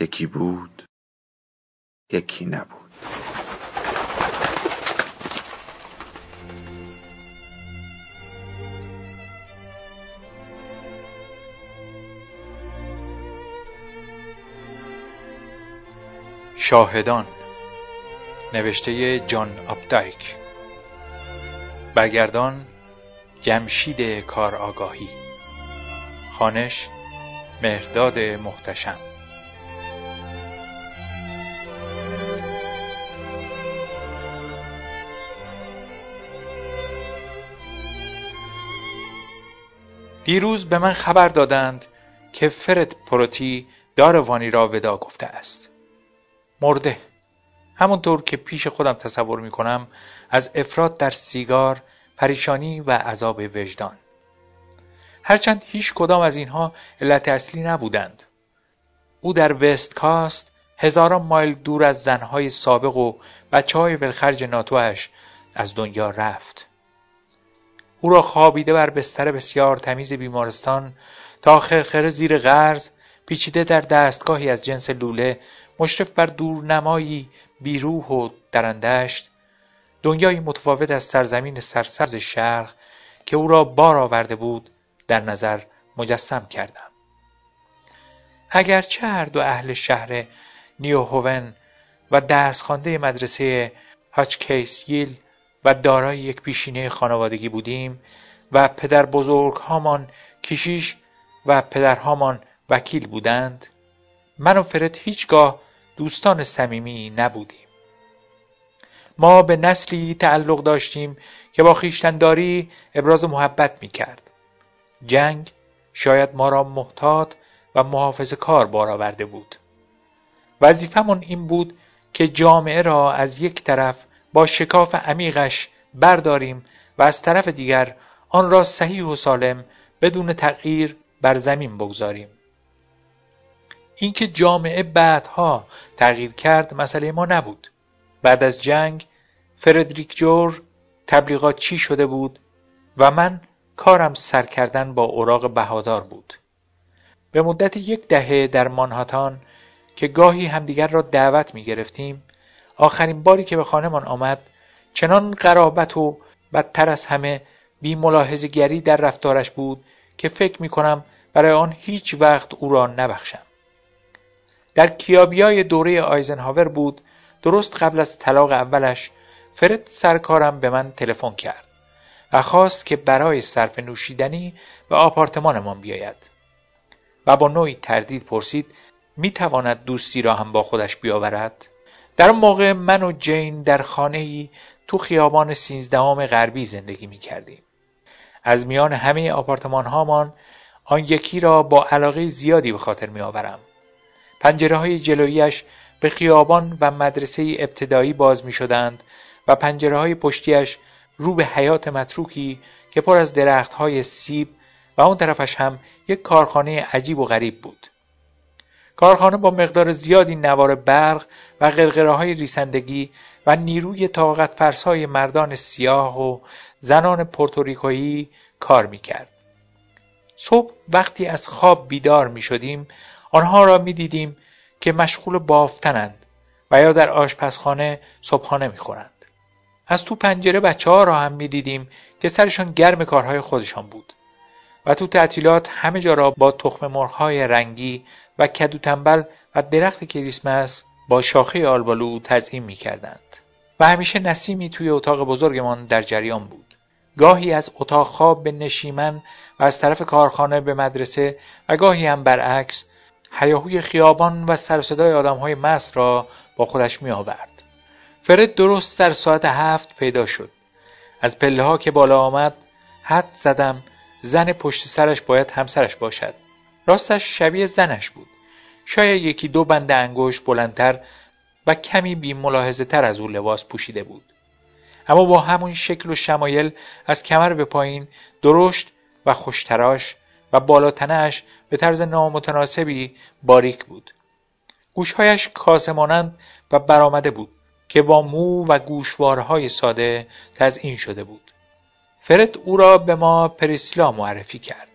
یکی بود یکی نبود. شاهدان نوشته جان آپدایک برگردان جمشید کار آگاهی خانش مهرداد محتشم. دیروز به من خبر دادند که فرد پروتی داروانی را ودا گفته است. مرده. همونطور که پیش خودم تصور می کنم از افراد در سیگار پریشانی و عذاب وجدان. هرچند هیچ کدام از اینها علت اصلی نبودند. او در وست کاست هزاران مایل دور از زنهای سابق و بچه های ولخرج ناتوش از دنیا رفت. او را خوابیده بر بستر بسیار تمیز بیمارستان تا خرخره زیر غرز پیچیده در دستگاهی از جنس لوله مشرف بر دورنمایی بیروح و درندشت. دنیایی متفاوت از سرزمین سرسبز شرق که او را بار آورده بود در نظر مجسم کردم. اگرچه هر دو اهل شهر نیوهوون و درس خوانده مدرسه هاچکیس ییل و دارای یک پیشینه خانوادگی بودیم و پدر بزرگ هامان کشیش و پدرهامان وکیل بودند من و فرد هیچگاه دوستان صمیمی نبودیم ما به نسلی تعلق داشتیم که با خیشتنداری ابراز محبت می کرد. جنگ شاید ما را محتاط و محافظ کار بار بود. وظیفمون این بود که جامعه را از یک طرف با شکاف عمیقش برداریم و از طرف دیگر آن را صحیح و سالم بدون تغییر بر زمین بگذاریم. اینکه جامعه بعدها تغییر کرد مسئله ما نبود. بعد از جنگ فردریک جور تبلیغات چی شده بود و من کارم سر کردن با اوراق بهادار بود. به مدت یک دهه در مانهاتان که گاهی همدیگر را دعوت می گرفتیم آخرین باری که به خانهمان آمد چنان قرابت و بدتر از همه بی گری در رفتارش بود که فکر می کنم برای آن هیچ وقت او را نبخشم. در کیابیای دوره آیزنهاور بود درست قبل از طلاق اولش فرد سرکارم به من تلفن کرد و خواست که برای صرف نوشیدنی به آپارتمانمان بیاید و با نوعی تردید پرسید می تواند دوستی را هم با خودش بیاورد در اون موقع من و جین در خانه ای تو خیابان سینزدهم غربی زندگی می کردیم. از میان همه آپارتمان هامان آن یکی را با علاقه زیادی به خاطر می آورم. پنجره های جلویش به خیابان و مدرسه ابتدایی باز می شدند و پنجره های پشتیش رو به حیات متروکی که پر از درخت های سیب و اون طرفش هم یک کارخانه عجیب و غریب بود. کارخانه با مقدار زیادی نوار برق و غرغره های ریسندگی و نیروی طاقت فرسای مردان سیاه و زنان پورتوریکویی کار می‌کرد. صبح وقتی از خواب بیدار می شدیم آنها را می دیدیم که مشغول بافتنند و یا در آشپزخانه صبحانه می خورند. از تو پنجره بچه ها را هم می دیدیم که سرشان گرم کارهای خودشان بود و تو تعطیلات همه جا را با تخم مرغهای رنگی و کدو تنبل و درخت کریسمس با شاخه آلبالو تزئین می کردند. و همیشه نسیمی توی اتاق بزرگمان در جریان بود. گاهی از اتاق خواب به نشیمن و از طرف کارخانه به مدرسه و گاهی هم برعکس هیاهوی خیابان و سرصدای آدمهای مست را با خودش می آورد. فرد درست در ساعت هفت پیدا شد. از پله ها که بالا آمد حد زدم زن پشت سرش باید همسرش باشد. راستش شبیه زنش بود. شاید یکی دو بند انگشت بلندتر و کمی بی ملاحظه تر از او لباس پوشیده بود. اما با همون شکل و شمایل از کمر به پایین درشت و خوشتراش و بالاتنش به طرز نامتناسبی باریک بود. گوشهایش کاسه مانند و برآمده بود که با مو و گوشوارهای ساده تزئین شده بود. فرد او را به ما پریسلا معرفی کرد.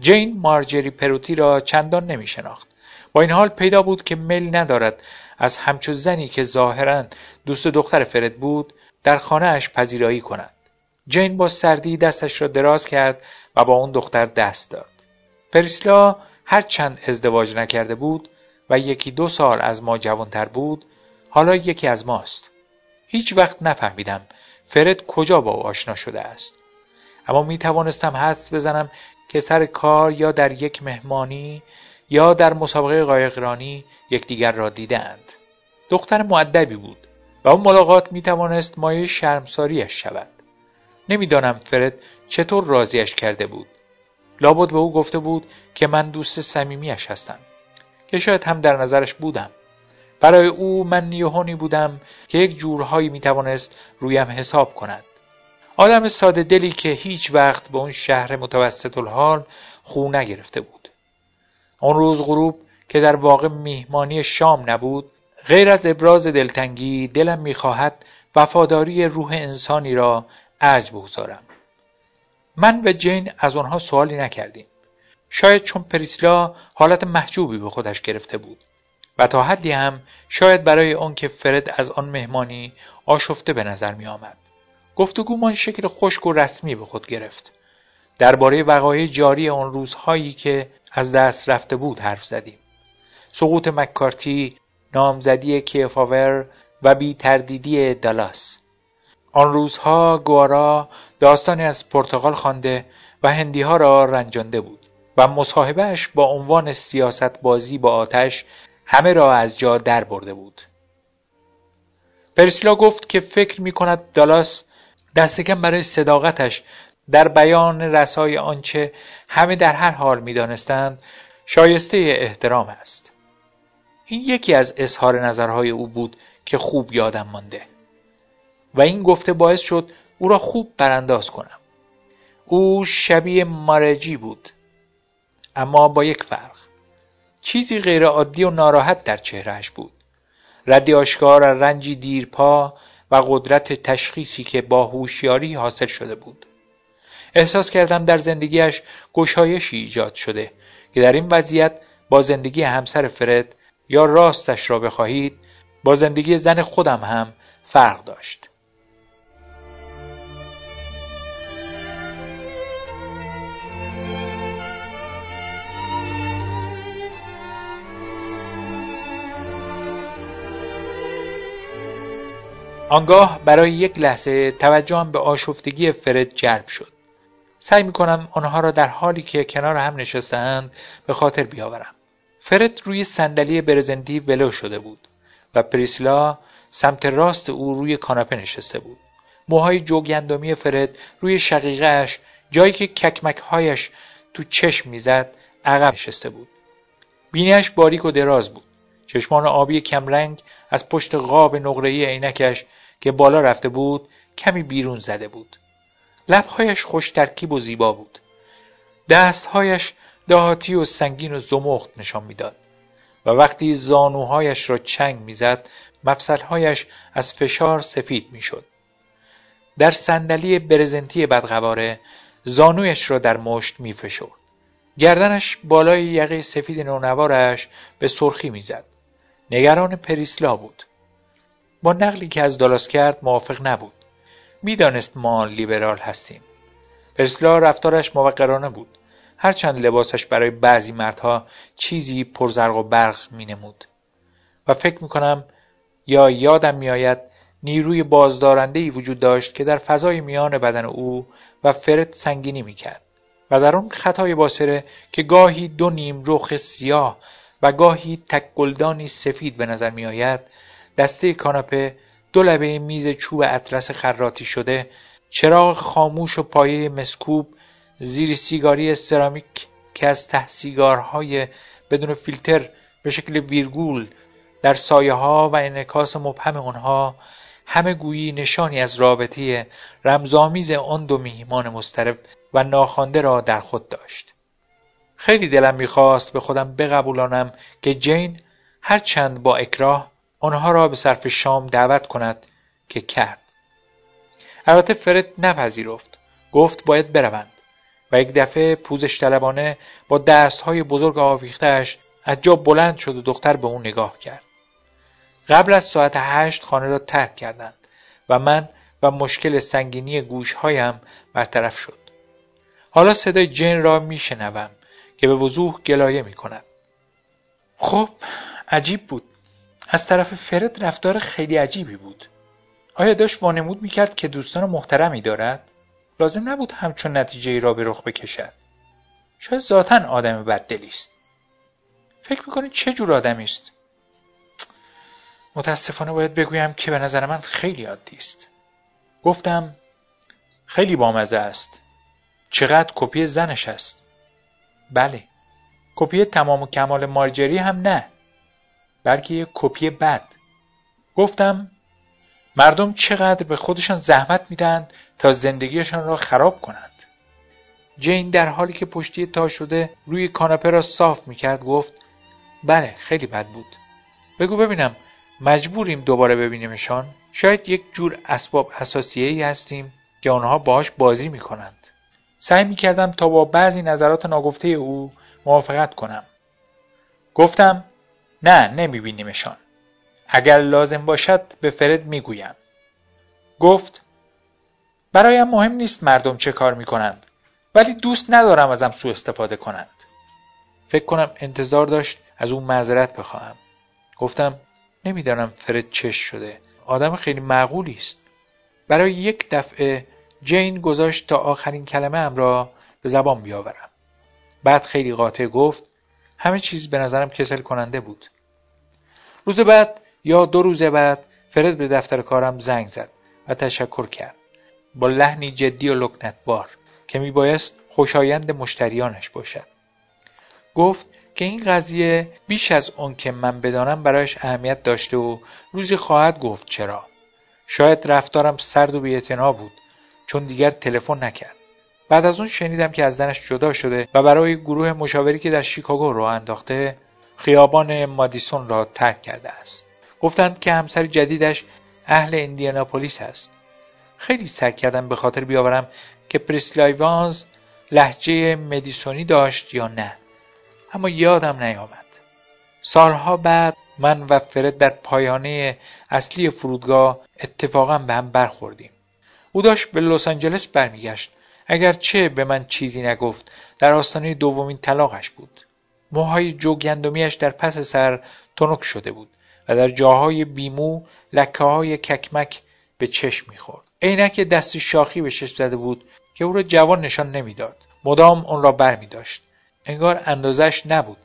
جین مارجری پروتی را چندان نمی شناخت با این حال پیدا بود که میل ندارد از همچو زنی که ظاهرا دوست دختر فرد بود در خانهاش پذیرایی کند. جین با سردی دستش را دراز کرد و با اون دختر دست داد. پریسلا هرچند ازدواج نکرده بود و یکی دو سال از ما جوانتر بود حالا یکی از ماست. هیچ وقت نفهمیدم فرد کجا با او آشنا شده است؟ اما می توانستم حدس بزنم که سر کار یا در یک مهمانی یا در مسابقه قایقرانی یکدیگر را دیدند دختر معدبی بود و اون ملاقات می توانست مایه شرمساریش شود. نمی‌دانم فرد چطور راضیش کرده بود. لابد به او گفته بود که من دوست صمیمیش هستم. که شاید هم در نظرش بودم. برای او من نیوهونی بودم که یک جورهایی می توانست رویم حساب کند. آدم ساده دلی که هیچ وقت به اون شهر متوسط الحال خو نگرفته بود. آن روز غروب که در واقع میهمانی شام نبود غیر از ابراز دلتنگی دلم می‌خواهد وفاداری روح انسانی را عجب بگذارم. من و جین از آنها سوالی نکردیم. شاید چون پریسلا حالت محجوبی به خودش گرفته بود. و تا حدی هم شاید برای آن که فرد از آن مهمانی آشفته به نظر می آمد. گفتگومان شکل خشک و رسمی به خود گرفت. درباره وقایع جاری آن روزهایی که از دست رفته بود حرف زدیم. سقوط مکارتی، نامزدی کیفاور و بی تردیدی دالاس. آن روزها گوارا داستانی از پرتغال خوانده و هندی ها را رنجانده بود و مصاحبهش با عنوان سیاست بازی با آتش همه را از جا در برده بود. پرسیلا گفت که فکر می کند دالاس دست کم برای صداقتش در بیان رسای آنچه همه در هر حال می دانستند شایسته احترام است. این یکی از اظهار نظرهای او بود که خوب یادم مانده. و این گفته باعث شد او را خوب برانداز کنم. او شبیه مارجی بود. اما با یک فرق. چیزی غیرعادی و ناراحت در چهرهش بود. ردی آشکار رنجی دیرپا و قدرت تشخیصی که با هوشیاری حاصل شده بود. احساس کردم در زندگیش گشایشی ایجاد شده که در این وضعیت با زندگی همسر فرد یا راستش را بخواهید با زندگی زن خودم هم فرق داشت. آنگاه برای یک لحظه توجهم به آشفتگی فرد جلب شد. سعی می کنم آنها را در حالی که کنار هم نشستند به خاطر بیاورم. فرد روی صندلی برزنتی ولو شده بود و پریسلا سمت راست او روی کاناپه نشسته بود. موهای جوگندمی فرد روی شقیقهش جایی که ککمکهایش تو چشم می‌زد عقب نشسته بود. بینیش باریک و دراز بود. چشمان آبی کمرنگ از پشت قاب نقره‌ای عینکش که بالا رفته بود کمی بیرون زده بود. لبهایش خوش ترکیب و زیبا بود. دستهایش دهاتی و سنگین و زمخت نشان می‌داد و وقتی زانوهایش را چنگ می‌زد مفصلهایش از فشار سفید می‌شد. در صندلی برزنتی بدقواره زانویش را در مشت میفشرد. گردنش بالای یقه سفید نونوارش به سرخی می‌زد. نگران پریسلا بود. با نقلی که از دالاس کرد موافق نبود. می‌دانست ما لیبرال هستیم. پرسلا رفتارش موقرانه بود. هرچند لباسش برای بعضی مردها چیزی پرزرق و برق می نمود. و فکر می کنم یا یادم میآید نیروی بازدارنده ای وجود داشت که در فضای میان بدن او و فرد سنگینی می کرد. و در آن خطای باسره که گاهی دو نیم رخ سیاه و گاهی تک گلدانی سفید به نظر می آید دسته کاناپه دو لبه میز چوب اطلس خراتی شده چراغ خاموش و پایه مسکوب زیر سیگاری سرامیک که از ته سیگارهای بدون فیلتر به شکل ویرگول در سایه ها و انعکاس مبهم آنها همه گویی نشانی از رابطه رمزآمیز آن دو میهمان مسترب و ناخوانده را در خود داشت. خیلی دلم می‌خواست به خودم بقبولانم که جین هرچند با اکراه آنها را به صرف شام دعوت کند که کرد. البته فرد نپذیرفت. گفت باید بروند و یک دفعه پوزش طلبانه با دستهای بزرگ آویختهاش از جا بلند شد و دختر به اون نگاه کرد. قبل از ساعت هشت خانه را ترک کردند و من و مشکل سنگینی گوشهایم برطرف شد. حالا صدای جین را میشنوم. که به وضوح گلایه می کند. خب عجیب بود. از طرف فرد رفتار خیلی عجیبی بود. آیا داشت وانمود می‌کرد که دوستان محترمی دارد؟ لازم نبود همچون نتیجه ای را به رخ بکشد. شاید ذاتا آدم بددلی است. فکر می‌کنید چه جور آدمی است؟ متاسفانه باید بگویم که به نظر من خیلی عادی است. گفتم خیلی بامزه است. چقدر کپی زنش است. بله. کپی تمام و کمال مارجری هم نه. بلکه یک کپی بد. گفتم مردم چقدر به خودشان زحمت میدن تا زندگیشان را خراب کنند. جین در حالی که پشتی تا شده روی کاناپه را صاف می‌کرد گفت بله خیلی بد بود. بگو ببینم مجبوریم دوباره ببینیمشان شاید یک جور اسباب اساسیه ای هستیم که آنها باهاش بازی می‌کنند. سعی می‌کردم تا با بعضی نظرات ناگفته او موافقت کنم. گفتم نه نمیبینیمشان. اگر لازم باشد به فرد می‌گویم. گفت برایم مهم نیست مردم چه کار می‌کنند ولی دوست ندارم ازم سوء استفاده کنند. فکر کنم انتظار داشت از اون معذرت بخواهم. گفتم نمی‌دانم فرد چش شده. آدم خیلی معقولی است. برای یک دفعه جین گذاشت تا آخرین کلمه ام را به زبان بیاورم. بعد خیلی قاطع گفت همه چیز به نظرم کسل کننده بود. روز بعد یا دو روز بعد فرد به دفتر کارم زنگ زد و تشکر کرد. با لحنی جدی و لکنتبار که میبایست خوشایند مشتریانش باشد. گفت که این قضیه بیش از اون که من بدانم برایش اهمیت داشته و روزی خواهد گفت چرا. شاید رفتارم سرد و بیاعتنا بود چون دیگر تلفن نکرد. بعد از اون شنیدم که از زنش جدا شده و برای گروه مشاوری که در شیکاگو راه انداخته خیابان مادیسون را ترک کرده است. گفتند که همسر جدیدش اهل ایندیاناپولیس است. خیلی سعی کردم به خاطر بیاورم که پریس ایوانز لهجه مدیسونی داشت یا نه. اما یادم نیامد. سالها بعد من و فرد در پایانه اصلی فرودگاه اتفاقا به هم برخوردیم. او داشت به لس آنجلس برمیگشت اگرچه به من چیزی نگفت در آستانه دومین طلاقش بود موهای جوگندمیش در پس سر تنک شده بود و در جاهای بیمو لکه های ککمک به چشم می‌خورد عینک دستی شاخی به چشم زده بود که او را جوان نشان نمی‌داد مدام آن را بر داشت. انگار اندازش نبود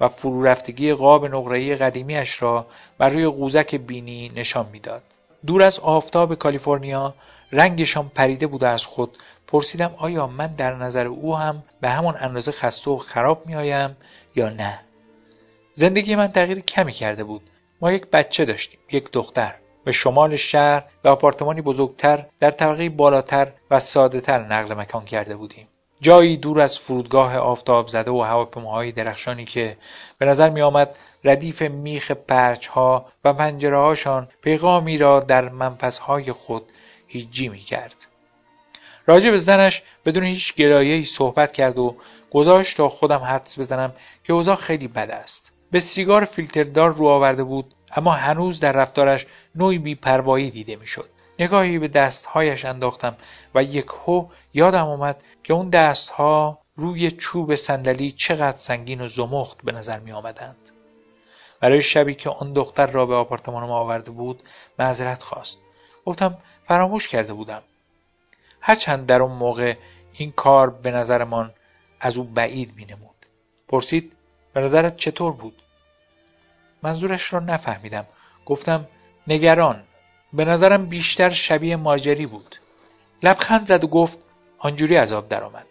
و فرو رفتگی قاب نقره‌ای قدیمیش را بر روی قوزک بینی نشان می‌داد. دور از آفتاب کالیفرنیا رنگشان پریده بود از خود. پرسیدم آیا من در نظر او هم به همان اندازه خسته و خراب میآیم یا نه؟ زندگی من تغییر کمی کرده بود. ما یک بچه داشتیم یک دختر. به شمال شهر به آپارتمانی بزرگتر در طبقه بالاتر و سادهتر نقل مکان کرده بودیم. جایی دور از فرودگاه آفتاب زده و هواپیماهای درخشانی که به نظر می آمد ردیف میخ پرچها و پنجرههاشان پیغامی را در منفذهای خود هیجی می کرد. راجع به زنش بدون هیچ گرایه‌ای صحبت کرد و گذاشت تا خودم حدس بزنم که اوضاع خیلی بد است. به سیگار فیلتردار رو آورده بود اما هنوز در رفتارش نوعی بیپروایی دیده می‌شد. نگاهی به دستهایش انداختم و یک هو یادم آمد که اون دستها روی چوب صندلی چقدر سنگین و زمخت به نظر می آمدند. برای شبی که آن دختر را به آپارتمان ما آورده بود معذرت خواست. گفتم فراموش کرده بودم. هرچند در اون موقع این کار به نظرمان از او بعید می نمود. پرسید به نظرت چطور بود؟ منظورش را نفهمیدم. گفتم نگران. به نظرم بیشتر شبیه ماجری بود. لبخند زد و گفت آنجوری عذاب درآمد.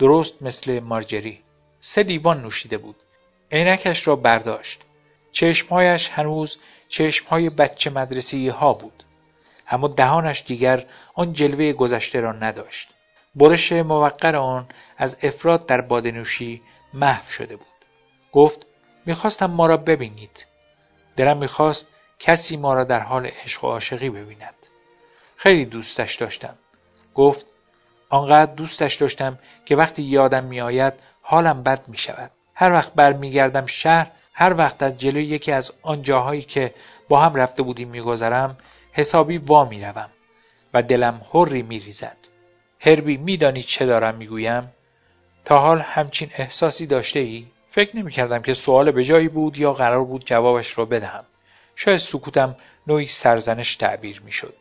درست مثل مارجری سه لیوان نوشیده بود عینکش را برداشت چشمهایش هنوز چشمهای بچه مدرسی ها بود اما دهانش دیگر آن جلوه گذشته را نداشت. برش موقر آن از افراد در بادنوشی محو شده بود. گفت می‌خواستم ما را ببینید. دلم می‌خواست کسی ما را در حال عشق و عاشقی ببیند. خیلی دوستش داشتم. گفت آنقدر دوستش داشتم که وقتی یادم میآید حالم بد می شود. هر وقت برمیگردم شهر هر وقت از جلوی یکی از آن جاهایی که با هم رفته بودیم میگذرم حسابی وا می‌روم و دلم حری میریزد هربی میدانی چه دارم می‌گویم تا حال همچین احساسی داشته ای؟ فکر نمی کردم که سوال به جایی بود یا قرار بود جوابش را بدهم. شاید سکوتم نوعی سرزنش تعبیر می شد.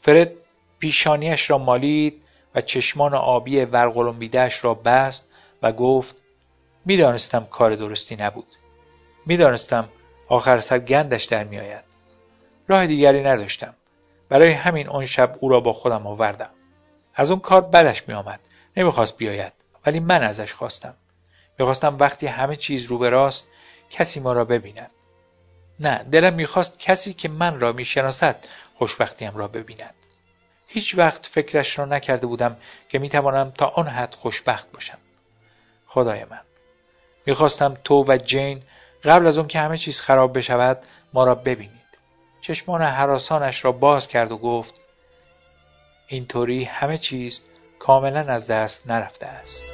فرد پیشانیش را مالید و چشمان آبی ورقلمبیدهش را بست و گفت می‌دانستم کار درستی نبود. می‌دانستم آخر سر گندش در میآید. راه دیگری نداشتم. برای همین آن شب او را با خودم آوردم. از اون کار بدش میآمد. نمی‌خواست بیاید. ولی من ازش خواستم. می‌خواستم وقتی همه چیز رو به راست کسی ما را ببیند. نه دلم می‌خواست کسی که من را می‌شناسد خوشبختیم را ببیند. هیچ وقت فکرش را نکرده بودم که می‌توانم تا آن حد خوشبخت باشم. خدای من. می‌خواستم تو و جین قبل از اون که همه چیز خراب بشود ما را ببینید. چشمان حراسانش را باز کرد و گفت اینطوری همه چیز کاملا از دست نرفته است.